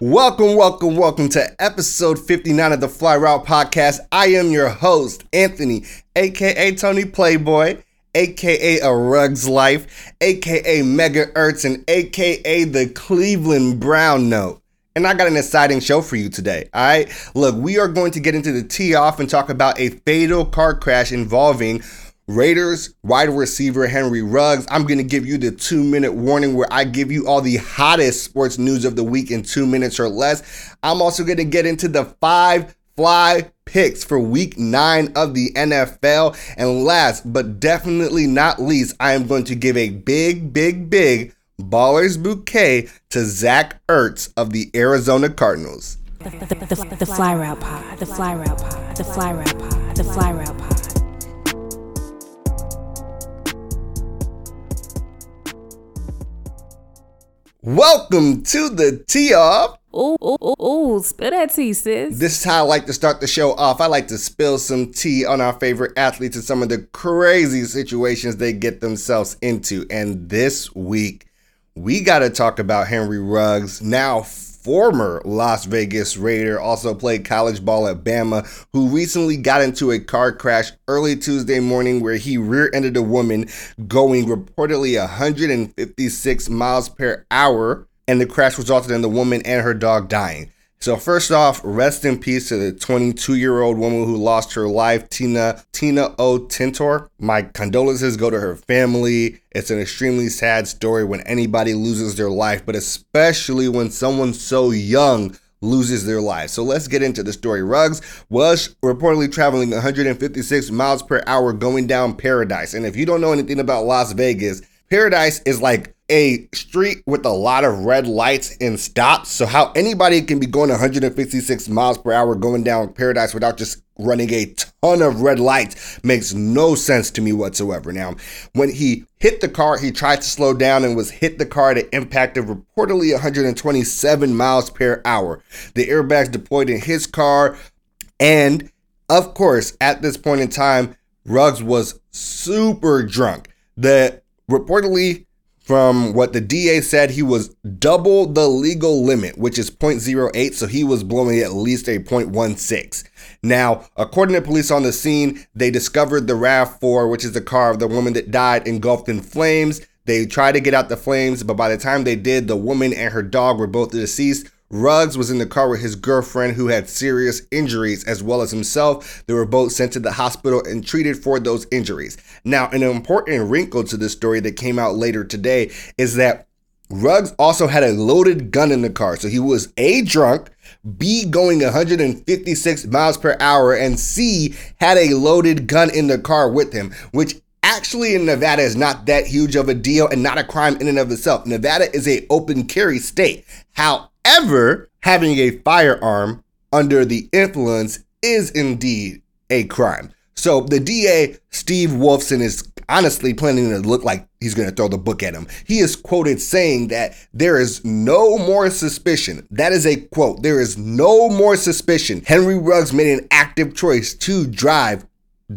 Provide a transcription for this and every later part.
Welcome, welcome, welcome to episode 59 of the Fly Route Podcast. I am your host, Anthony, aka Tony Playboy, aka A Rug's Life, aka Mega Ertz, and aka the Cleveland Brown Note. And I got an exciting show for you today. All right, look, we are going to get into the tee off and talk about a fatal car crash involving Raiders wide receiver Henry Ruggs. I'm going to give you the two minute warning where I give you all the hottest sports news of the week in two minutes or less. I'm also going to get into the five fly picks for week nine of the NFL. And last but definitely not least, I am going to give a big, big, big baller's bouquet to Zach Ertz of the Arizona Cardinals. The, the, the, the Fly Route Pod, the Fly Route Pod, the Fly Route Pod, the Fly Route Pod. Welcome to the tee off. Ooh, ooh, ooh, ooh, spill that tea, sis. This is how I like to start the show off. I like to spill some tea on our favorite athletes and some of the crazy situations they get themselves into. And this week, we got to talk about Henry Ruggs, now former Las Vegas Raider, also played college ball at Bama, who recently got into a car crash early Tuesday morning where he rear ended a woman going reportedly 156 miles per hour, and the crash resulted in the woman and her dog dying. So first off, rest in peace to the 22 year old woman who lost her life, Tina Tina O Tintor. My condolences go to her family. It's an extremely sad story when anybody loses their life, but especially when someone so young loses their life. So let's get into the story. Ruggs was reportedly traveling 156 miles per hour going down Paradise. And if you don't know anything about Las Vegas, Paradise is like a street with a lot of red lights and stops. So how anybody can be going 156 miles per hour going down Paradise without just running a ton of red lights makes no sense to me whatsoever. Now, when he hit the car, he tried to slow down and was hit the car at an impact of reportedly 127 miles per hour. The airbags deployed in his car, and of course, at this point in time, Ruggs was super drunk. The reportedly from what the DA said, he was double the legal limit, which is 0.08, so he was blowing at least a 0.16. Now, according to police on the scene, they discovered the RAV4, which is the car of the woman that died engulfed in flames. They tried to get out the flames, but by the time they did, the woman and her dog were both deceased. Ruggs was in the car with his girlfriend who had serious injuries as well as himself. They were both sent to the hospital and treated for those injuries. Now, an important wrinkle to this story that came out later today is that Ruggs also had a loaded gun in the car. So he was A, drunk, B, going 156 miles per hour, and C, had a loaded gun in the car with him, which actually in Nevada is not that huge of a deal and not a crime in and of itself. Nevada is a open carry state. How However, having a firearm under the influence is indeed a crime. So the DA, Steve Wolfson, is honestly planning to look like he's going to throw the book at him. He is quoted saying that there is no more suspicion. That is a quote. There is no more suspicion. Henry Ruggs made an active choice to drive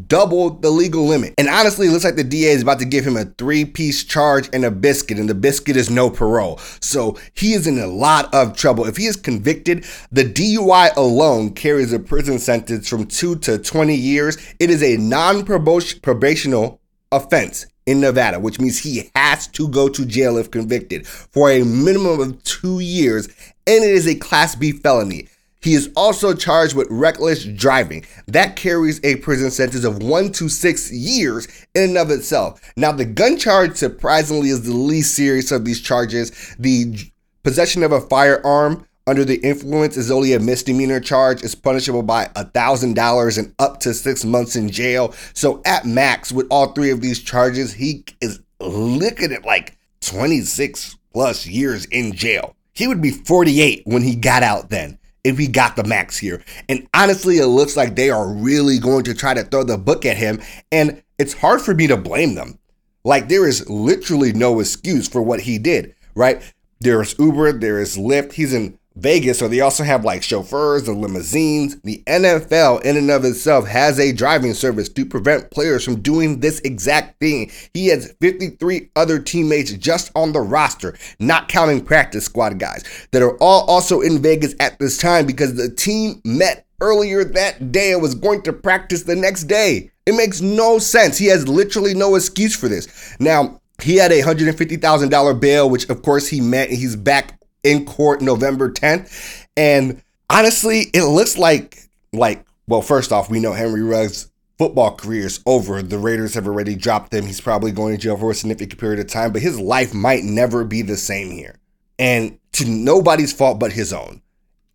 double the legal limit. And honestly, it looks like the DA is about to give him a three piece charge and a biscuit, and the biscuit is no parole. So he is in a lot of trouble. If he is convicted, the DUI alone carries a prison sentence from two to 20 years. It is a non probational offense in Nevada, which means he has to go to jail if convicted for a minimum of two years, and it is a Class B felony. He is also charged with reckless driving. That carries a prison sentence of one to six years in and of itself. Now, the gun charge, surprisingly, is the least serious of these charges. The possession of a firearm under the influence is only a misdemeanor charge. It's punishable by $1,000 and up to six months in jail. So, at max, with all three of these charges, he is looking at like 26 plus years in jail. He would be 48 when he got out then if he got the max here. And honestly, it looks like they are really going to try to throw the book at him. And it's hard for me to blame them. Like, there is literally no excuse for what he did, right? There is Uber, there is Lyft. He's in Vegas, so they also have like chauffeurs and limousines. The NFL, in and of itself, has a driving service to prevent players from doing this exact thing. He has 53 other teammates just on the roster, not counting practice squad guys, that are all also in Vegas at this time because the team met earlier that day and was going to practice the next day. It makes no sense. He has literally no excuse for this. Now, he had a $150,000 bail, which of course he met. And he's back in court November 10th. And honestly, it looks like like well, first off, we know Henry Ruggs football career is over. The Raiders have already dropped him. He's probably going to jail for a significant period of time, but his life might never be the same here. And to nobody's fault but his own.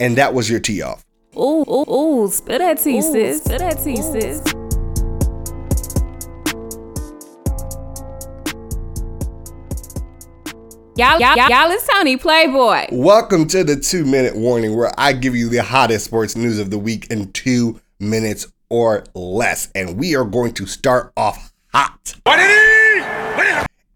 And that was your tee off. Ooh, ooh, ooh, spit that tea, sis. Spit that tea, sis. Y'all, y'all, y'all, it's Tony Playboy. Welcome to the two minute warning where I give you the hottest sports news of the week in two minutes or less. And we are going to start off hot.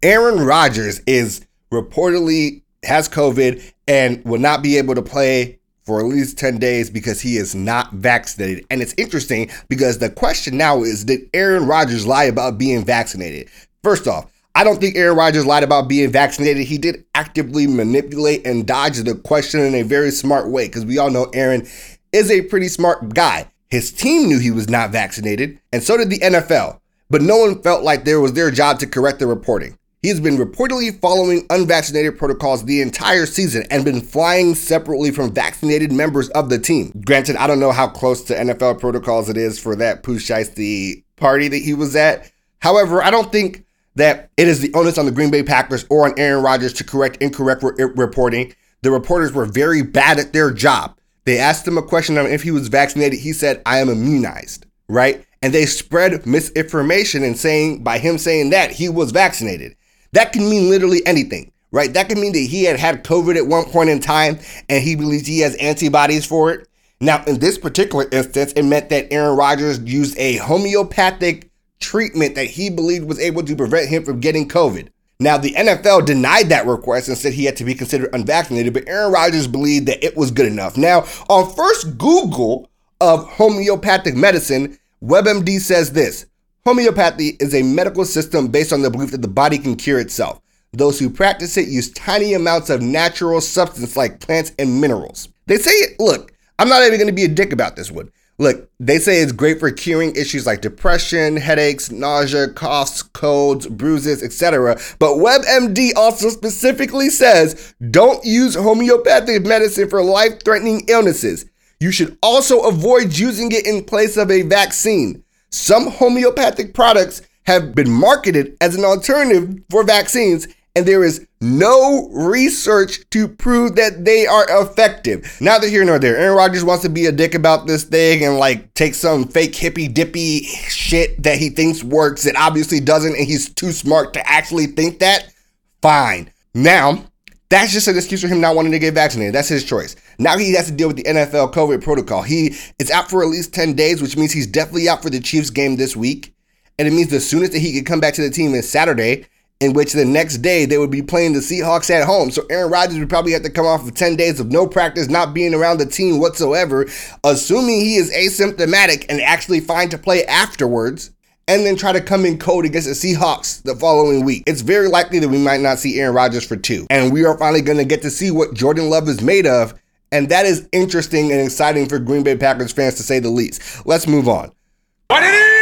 Aaron Rodgers is reportedly has COVID and will not be able to play for at least 10 days because he is not vaccinated. And it's interesting because the question now is did Aaron Rodgers lie about being vaccinated? First off, I don't think Aaron Rodgers lied about being vaccinated. He did actively manipulate and dodge the question in a very smart way because we all know Aaron is a pretty smart guy. His team knew he was not vaccinated, and so did the NFL, but no one felt like there was their job to correct the reporting. He has been reportedly following unvaccinated protocols the entire season and been flying separately from vaccinated members of the team. Granted, I don't know how close to NFL protocols it is for that Pooh Shiesty party that he was at. However, I don't think that it is the onus on the Green Bay Packers or on Aaron Rodgers to correct incorrect re- reporting. The reporters were very bad at their job. They asked him a question on if he was vaccinated. He said, I am immunized, right? And they spread misinformation and saying, by him saying that, he was vaccinated. That can mean literally anything, right? That can mean that he had had COVID at one point in time and he believes he has antibodies for it. Now, in this particular instance, it meant that Aaron Rodgers used a homeopathic treatment that he believed was able to prevent him from getting COVID. Now, the NFL denied that request and said he had to be considered unvaccinated, but Aaron Rodgers believed that it was good enough. Now, on first Google of homeopathic medicine, WebMD says this Homeopathy is a medical system based on the belief that the body can cure itself. Those who practice it use tiny amounts of natural substance like plants and minerals. They say, look, I'm not even going to be a dick about this one. Look, they say it's great for curing issues like depression, headaches, nausea, coughs, colds, bruises, etc. But WebMD also specifically says don't use homeopathic medicine for life threatening illnesses. You should also avoid using it in place of a vaccine. Some homeopathic products have been marketed as an alternative for vaccines and there is no research to prove that they are effective. Neither here nor there. Aaron Rodgers wants to be a dick about this thing and like take some fake hippy dippy shit that he thinks works that obviously doesn't, and he's too smart to actually think that. Fine. Now, that's just an excuse for him not wanting to get vaccinated. That's his choice. Now he has to deal with the NFL COVID protocol. He is out for at least 10 days, which means he's definitely out for the Chiefs game this week. And it means the soonest that he could come back to the team is Saturday in which the next day they would be playing the Seahawks at home. So Aaron Rodgers would probably have to come off of 10 days of no practice, not being around the team whatsoever, assuming he is asymptomatic and actually fine to play afterwards, and then try to come in cold against the Seahawks the following week. It's very likely that we might not see Aaron Rodgers for two. And we are finally going to get to see what Jordan Love is made of. And that is interesting and exciting for Green Bay Packers fans to say the least. Let's move on. What did he?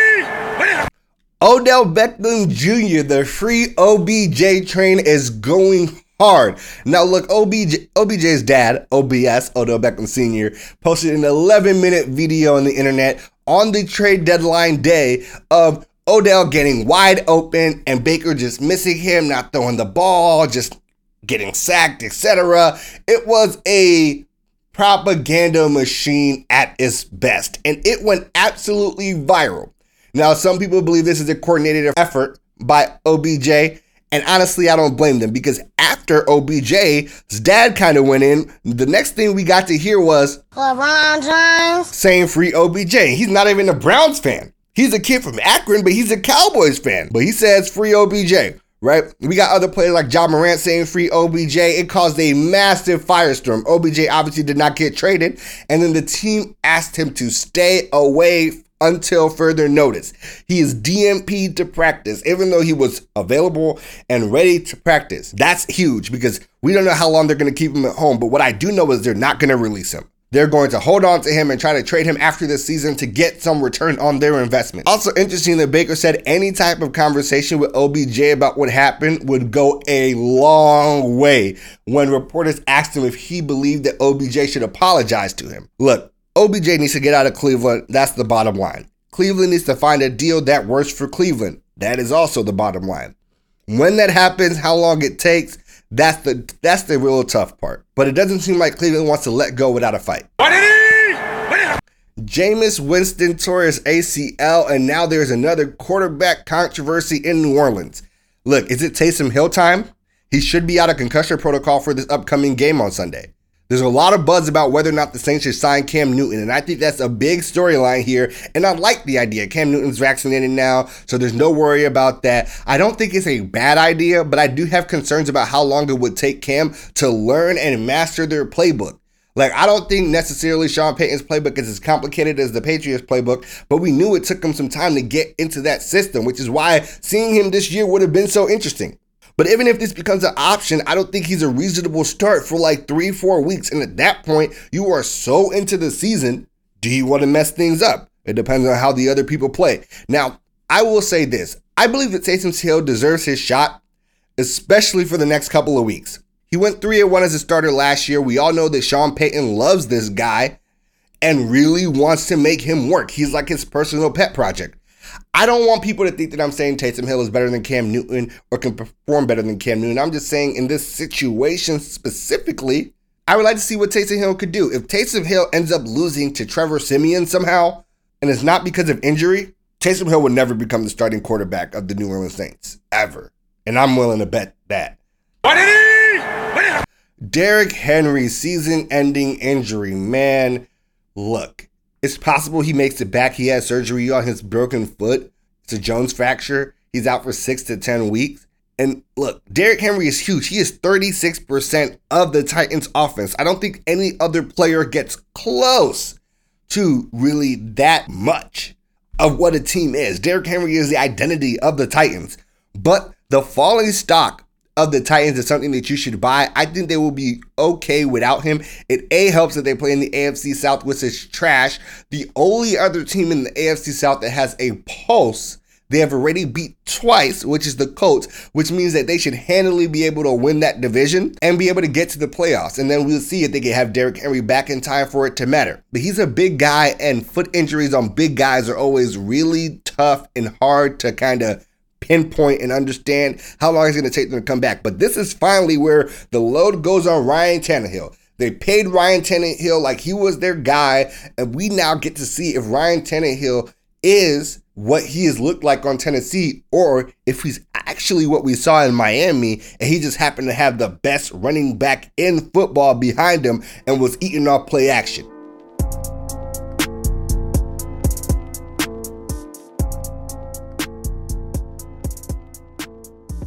Odell Beckham Jr., the free OBJ train is going hard. Now, look, OBJ, OBJ's dad, OBS, Odell Beckham Sr., posted an 11 minute video on the internet on the trade deadline day of Odell getting wide open and Baker just missing him, not throwing the ball, just getting sacked, etc. It was a propaganda machine at its best, and it went absolutely viral. Now, some people believe this is a coordinated effort by OBJ, and honestly, I don't blame them because after OBJ's dad kind of went in, the next thing we got to hear was LeBron James saying free OBJ. He's not even a Browns fan. He's a kid from Akron, but he's a Cowboys fan. But he says free OBJ. right? We got other players like Ja Morant saying free OBJ. It caused a massive firestorm. OBJ obviously did not get traded, and then the team asked him to stay away until further notice. He is DNP'd to practice, even though he was available and ready to practice. That's huge because we don't know how long they're going to keep him at home, but what I do know is they're not going to release him. They're going to hold on to him and try to trade him after this season to get some return on their investment. Also interesting that Baker said any type of conversation with OBJ about what happened would go a long way when reporters asked him if he believed that OBJ should apologize to him. Look, OBJ needs to get out of Cleveland. That's the bottom line. Cleveland needs to find a deal that works for Cleveland. That is also the bottom line. When that happens, how long it takes, that's the that's the real tough part. But it doesn't seem like Cleveland wants to let go without a fight. Jameis Winston tore his ACL, and now there's another quarterback controversy in New Orleans. Look, is it Taysom Hill time? He should be out of concussion protocol for this upcoming game on Sunday. There's a lot of buzz about whether or not the Saints should sign Cam Newton, and I think that's a big storyline here. And I like the idea. Cam Newton's vaccinated now, so there's no worry about that. I don't think it's a bad idea, but I do have concerns about how long it would take Cam to learn and master their playbook. Like, I don't think necessarily Sean Payton's playbook is as complicated as the Patriots playbook, but we knew it took him some time to get into that system, which is why seeing him this year would have been so interesting. But even if this becomes an option, I don't think he's a reasonable start for like three, four weeks. And at that point, you are so into the season. Do you want to mess things up? It depends on how the other people play. Now, I will say this I believe that Taysom Hill deserves his shot, especially for the next couple of weeks. He went 3 1 as a starter last year. We all know that Sean Payton loves this guy and really wants to make him work. He's like his personal pet project. I don't want people to think that I'm saying Taysom Hill is better than Cam Newton or can perform better than Cam Newton. I'm just saying in this situation specifically, I would like to see what Taysom Hill could do. If Taysom Hill ends up losing to Trevor Siemian somehow, and it's not because of injury, Taysom Hill would never become the starting quarterback of the New Orleans Saints ever, and I'm willing to bet that. Derrick Henry season-ending injury, man. Look, it's possible he makes it back. He had surgery on his broken foot. It's a Jones fracture. He's out for six to 10 weeks. And look, Derrick Henry is huge. He is 36% of the Titans offense. I don't think any other player gets close to really that much of what a team is. Derrick Henry is the identity of the Titans. But the falling stock of the Titans is something that you should buy. I think they will be okay without him. It A helps that they play in the AFC South, which is trash. The only other team in the AFC South that has a pulse they have already beat twice, which is the Colts, which means that they should handily be able to win that division and be able to get to the playoffs. And then we'll see if they can have Derrick Henry back in time for it to matter. But he's a big guy, and foot injuries on big guys are always really tough and hard to kind of pinpoint and understand how long it's going to take them to come back. But this is finally where the load goes on Ryan Tannehill. They paid Ryan Tannehill like he was their guy, and we now get to see if Ryan Tannehill is what he has looked like on Tennessee, or if he's actually what we saw in Miami, and he just happened to have the best running back in football behind him and was eating off play action.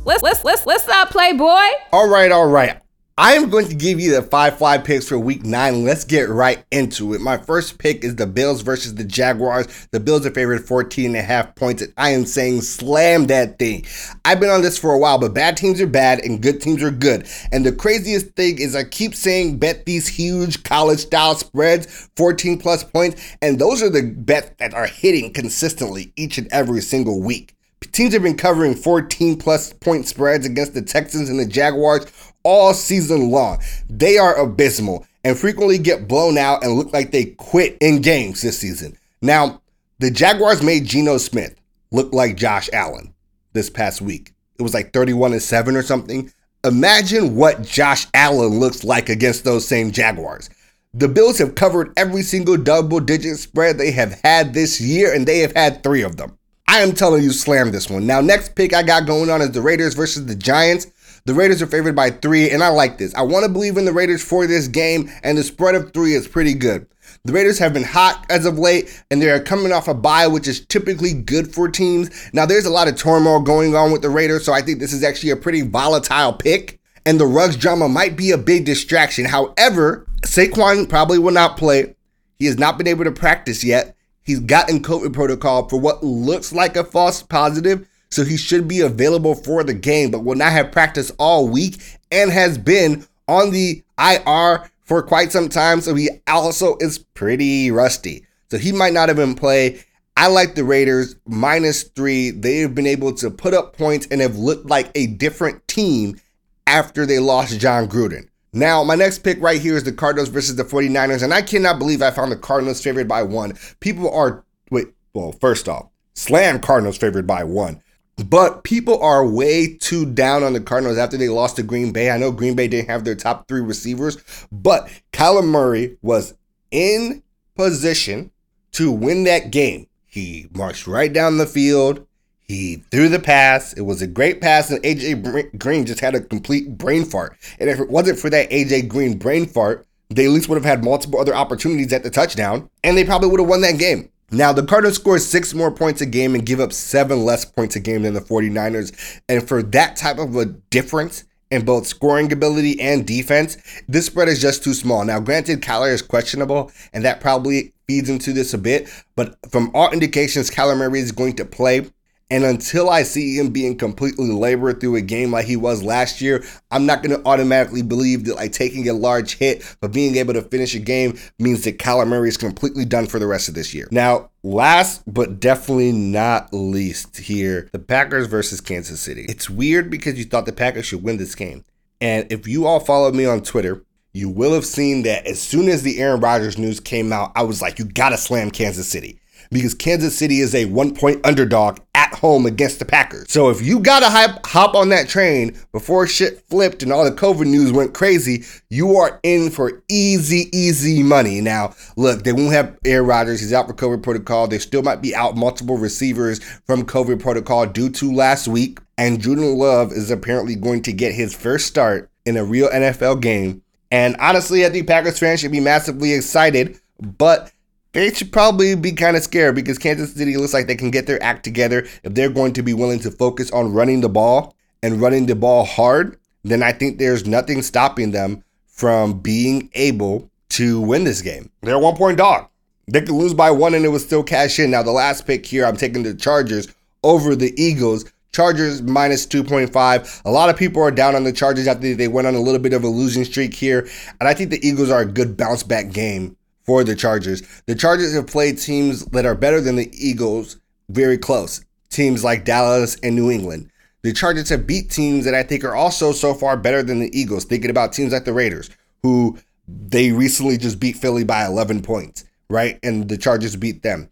What's, what's, what's, what's up, Playboy? All right, all right. I am going to give you the five fly picks for week nine. Let's get right into it. My first pick is the Bills versus the Jaguars. The Bills are favored 14 and a half points. And I am saying slam that thing. I've been on this for a while, but bad teams are bad and good teams are good. And the craziest thing is I keep saying bet these huge college style spreads, 14 plus points. And those are the bets that are hitting consistently each and every single week. Teams have been covering 14 plus point spreads against the Texans and the Jaguars all season long. They are abysmal and frequently get blown out and look like they quit in games this season. Now, the Jaguars made Geno Smith look like Josh Allen this past week. It was like 31 and 7 or something. Imagine what Josh Allen looks like against those same Jaguars. The Bills have covered every single double digit spread they have had this year, and they have had three of them. I am telling you, slam this one. Now, next pick I got going on is the Raiders versus the Giants. The Raiders are favored by three, and I like this. I want to believe in the Raiders for this game, and the spread of three is pretty good. The Raiders have been hot as of late, and they are coming off a bye, which is typically good for teams. Now, there's a lot of turmoil going on with the Raiders, so I think this is actually a pretty volatile pick, and the Ruggs drama might be a big distraction. However, Saquon probably will not play. He has not been able to practice yet. He's gotten COVID protocol for what looks like a false positive, so he should be available for the game, but will not have practice all week and has been on the IR for quite some time. So he also is pretty rusty. So he might not even play. I like the Raiders minus three. They have been able to put up points and have looked like a different team after they lost Jon Gruden. Now, my next pick right here is the Cardinals versus the 49ers, and I cannot believe I found the Cardinals favored by one. People are, wait, well, first off, slam Cardinals favored by one. But people are way too down on the Cardinals after they lost to Green Bay. I know Green Bay didn't have their top three receivers, but Kyler Murray was in position to win that game. He marched right down the field. He threw the pass. It was a great pass, and AJ Green just had a complete brain fart. And if it wasn't for that AJ Green brain fart, they at least would have had multiple other opportunities at the touchdown, and they probably would have won that game. Now, the Cardinals score six more points a game and give up seven less points a game than the 49ers. And for that type of a difference in both scoring ability and defense, this spread is just too small. Now, granted, Kyler is questionable, and that probably feeds into this a bit. But from all indications, Kyler Murray is going to play. And until I see him being completely labored through a game like he was last year, I'm not going to automatically believe that like taking a large hit but being able to finish a game means that Kyler Murray is completely done for the rest of this year. Now, last but definitely not least here, the Packers versus Kansas City. It's weird because you thought the Packers should win this game. And if you all follow me on Twitter, you will have seen that as soon as the Aaron Rodgers news came out, I was like, you gotta slam Kansas City because Kansas City is a one point underdog home against the Packers. So if you gotta hop on that train before shit flipped and all the COVID news went crazy, you are in for easy, easy money. Now, look, they won't have Aaron Rodgers. He's out for COVID protocol. They still might be out multiple receivers from COVID protocol due to last week. And Jordan Love is apparently going to get his first start in a real NFL game. And honestly, I think Packers fans should be massively excited, but they should probably be kind of scared because Kansas City looks like they can get their act together if they're going to be willing to focus on running the ball and running the ball hard. Then I think there's nothing stopping them from being able to win this game. They're a one point dog. They could lose by one and it would still cash in. Now, the last pick here, I'm taking the Chargers over the Eagles. Chargers minus 2.5. A lot of people are down on the Chargers after they went on a little bit of a losing streak here. And I think the Eagles are a good bounce back game for the Chargers. The Chargers have played teams that are better than the Eagles very close, teams like Dallas and New England. The Chargers have beat teams that I think are also so far better than the Eagles, thinking about teams like the Raiders, who they recently just beat Philly by 11 points, right? And the Chargers beat them.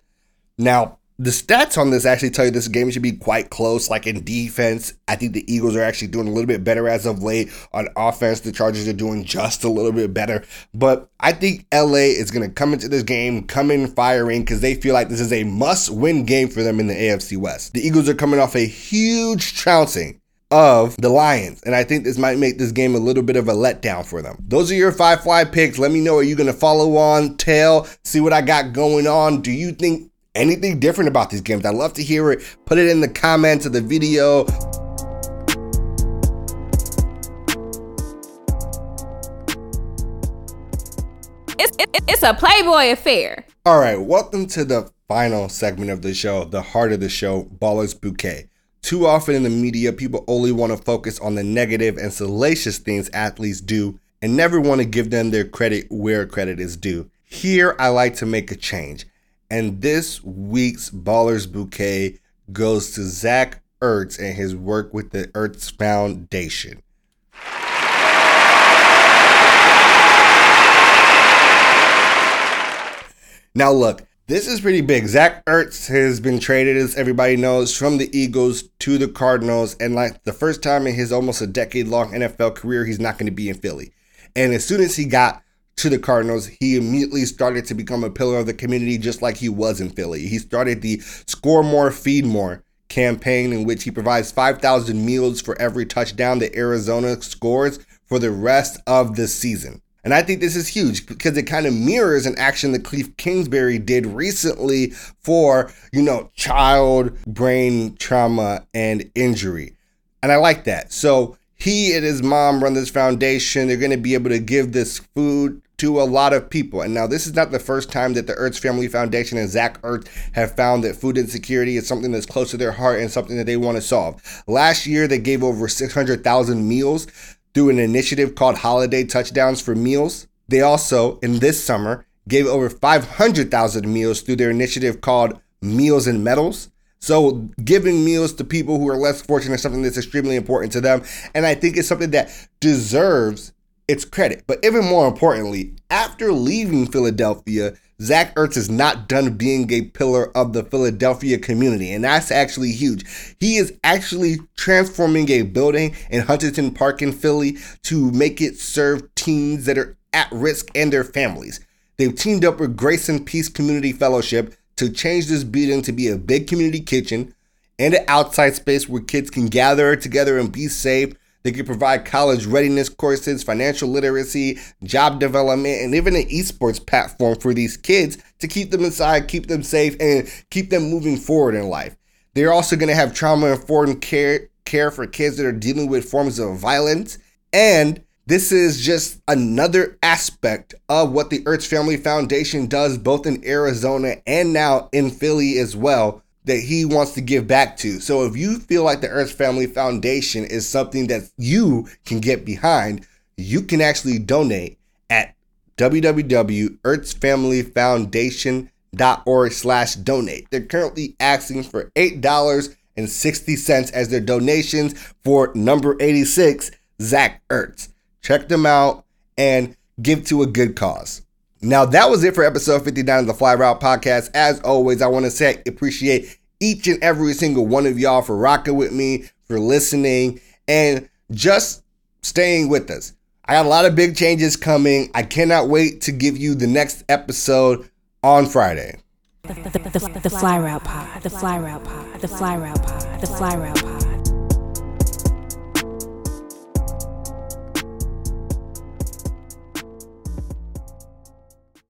Now, the stats on this actually tell you this game should be quite close. Like in defense, I think the Eagles are actually doing a little bit better as of late. On offense, the Chargers are doing just a little bit better. But I think LA is going to come into this game, come in firing because they feel like this is a must win game for them in the AFC West. The Eagles are coming off a huge trouncing of the Lions. And I think this might make this game a little bit of a letdown for them. Those are your five fly picks. Let me know. Are you going to follow on, tail, see what I got going on? Do you think anything different about these games. I'd love to hear it. Put it in the comments of the video. It's, it, it's a Playboy affair. All right, welcome to the final segment of the show, the heart of the show, Ballers Bouquet. Too often in the media, people only want to focus on the negative and salacious things athletes do and never want to give them their credit where credit is due. Here, I like to make a change. And this week's Ballers Bouquet goes to Zach Ertz and his work with the Ertz Foundation. Now, look, this is pretty big. Zach Ertz has been traded, as everybody knows, from the Eagles to the Cardinals. And like the first time in his almost a decade long NFL career, he's not going to be in Philly. And as soon as he got to the Cardinals, he immediately started to become a pillar of the community just like he was in Philly. He started the score more, feed more campaign in which he provides 5,000 meals for every touchdown that Arizona scores for the rest of the season. And I think this is huge because it kind of mirrors an action that Kliff Kingsbury did recently for, you know, child brain trauma and injury. And I like that. So he and his mom run this foundation. They're going to be able to give this food to a lot of people. And now, this is not the first time that the Ertz Family Foundation and Zach Ertz have found that food insecurity is something that's close to their heart and something that they want to solve. Last year, they gave over 600,000 meals through an initiative called Holiday Touchdowns for Meals. They also, in this summer, gave over 500,000 meals through their initiative called Meals and Medals. So, giving meals to people who are less fortunate is something that's extremely important to them. And I think it's something that deserves its credit. But even more importantly, after leaving Philadelphia, Zach Ertz is not done being a pillar of the Philadelphia community, and that's actually huge. He is actually transforming a building in Huntington Park in Philly to make it serve teens that are at risk and their families. They've teamed up with Grace and Peace Community Fellowship to change this building to be a big community kitchen and an outside space where kids can gather together and be safe they can provide college readiness courses, financial literacy, job development, and even an esports platform for these kids to keep them inside, keep them safe, and keep them moving forward in life. They're also going to have trauma informed care, care for kids that are dealing with forms of violence. And this is just another aspect of what the Ertz Family Foundation does both in Arizona and now in Philly as well that he wants to give back to. So if you feel like the Ertz Family Foundation is something that you can get behind, you can actually donate at www.ertzfamilyfoundation.org slash donate. They're currently asking for $8.60 as their donations for number 86, Zach Ertz. Check them out and give to a good cause. Now, that was it for episode 59 of the Fly Route podcast. As always, I want to say appreciate each and every single one of y'all for rocking with me, for listening, and just staying with us. I got a lot of big changes coming. I cannot wait to give you the next episode on Friday. The, the, the, the, the Fly Route Pod, the Fly Route Pod, the Fly Route Pod, the Fly Route Pod.